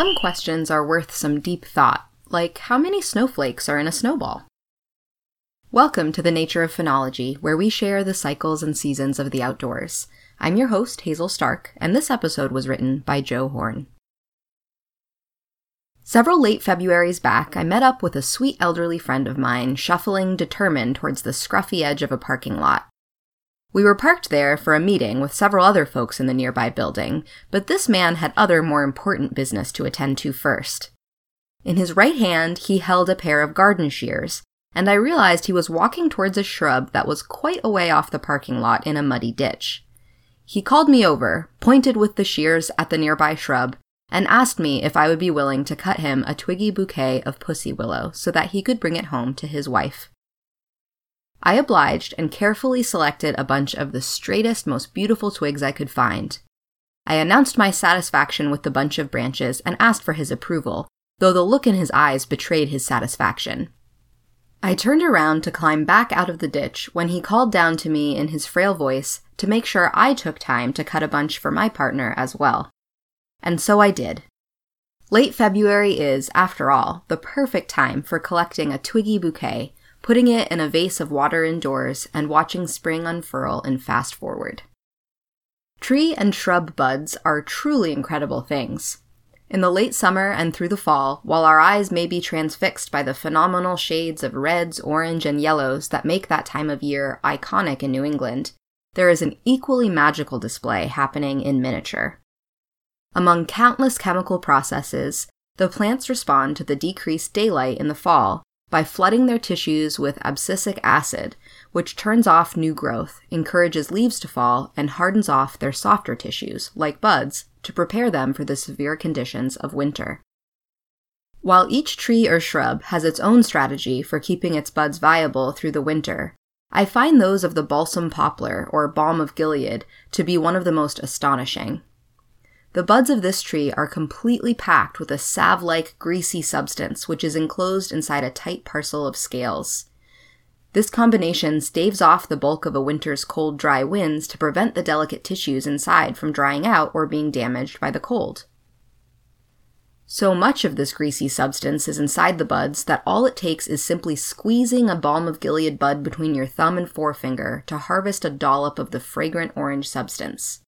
Some questions are worth some deep thought, like how many snowflakes are in a snowball? Welcome to the Nature of Phenology, where we share the cycles and seasons of the outdoors. I'm your host, Hazel Stark, and this episode was written by Joe Horn. Several late Februarys back, I met up with a sweet elderly friend of mine, shuffling determined towards the scruffy edge of a parking lot. We were parked there for a meeting with several other folks in the nearby building, but this man had other more important business to attend to first. In his right hand, he held a pair of garden shears, and I realized he was walking towards a shrub that was quite a way off the parking lot in a muddy ditch. He called me over, pointed with the shears at the nearby shrub, and asked me if I would be willing to cut him a twiggy bouquet of pussy willow so that he could bring it home to his wife. I obliged and carefully selected a bunch of the straightest, most beautiful twigs I could find. I announced my satisfaction with the bunch of branches and asked for his approval, though the look in his eyes betrayed his satisfaction. I turned around to climb back out of the ditch when he called down to me in his frail voice to make sure I took time to cut a bunch for my partner as well. And so I did. Late February is, after all, the perfect time for collecting a twiggy bouquet putting it in a vase of water indoors, and watching spring unfurl in fast forward. Tree and shrub buds are truly incredible things. In the late summer and through the fall, while our eyes may be transfixed by the phenomenal shades of reds, orange, and yellows that make that time of year iconic in New England, there is an equally magical display happening in miniature. Among countless chemical processes, the plants respond to the decreased daylight in the fall by flooding their tissues with abscisic acid, which turns off new growth, encourages leaves to fall, and hardens off their softer tissues, like buds, to prepare them for the severe conditions of winter. While each tree or shrub has its own strategy for keeping its buds viable through the winter, I find those of the balsam poplar or balm of Gilead to be one of the most astonishing. The buds of this tree are completely packed with a salve like greasy substance which is enclosed inside a tight parcel of scales. This combination staves off the bulk of a winter's cold, dry winds to prevent the delicate tissues inside from drying out or being damaged by the cold. So much of this greasy substance is inside the buds that all it takes is simply squeezing a balm of Gilead bud between your thumb and forefinger to harvest a dollop of the fragrant orange substance.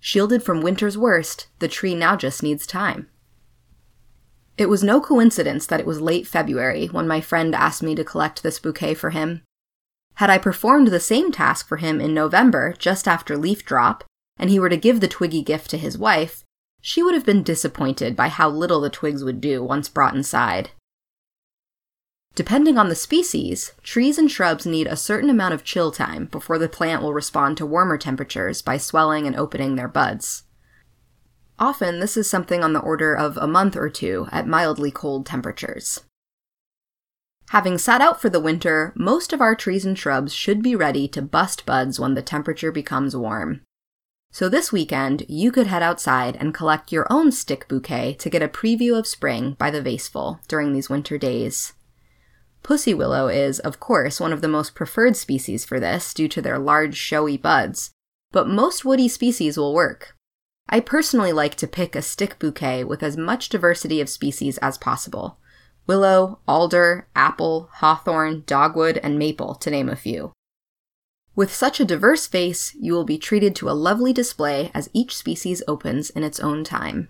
Shielded from winter's worst, the tree now just needs time. It was no coincidence that it was late February when my friend asked me to collect this bouquet for him. Had I performed the same task for him in November, just after leaf drop, and he were to give the twiggy gift to his wife, she would have been disappointed by how little the twigs would do once brought inside. Depending on the species, trees and shrubs need a certain amount of chill time before the plant will respond to warmer temperatures by swelling and opening their buds. Often, this is something on the order of a month or two at mildly cold temperatures. Having sat out for the winter, most of our trees and shrubs should be ready to bust buds when the temperature becomes warm. So this weekend, you could head outside and collect your own stick bouquet to get a preview of spring by the vaseful during these winter days. Pussy willow is, of course, one of the most preferred species for this due to their large, showy buds, but most woody species will work. I personally like to pick a stick bouquet with as much diversity of species as possible willow, alder, apple, hawthorn, dogwood, and maple, to name a few. With such a diverse vase, you will be treated to a lovely display as each species opens in its own time.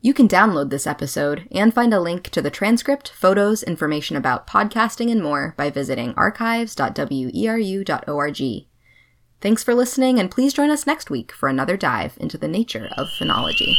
You can download this episode and find a link to the transcript, photos, information about podcasting, and more by visiting archives.weru.org. Thanks for listening, and please join us next week for another dive into the nature of phenology.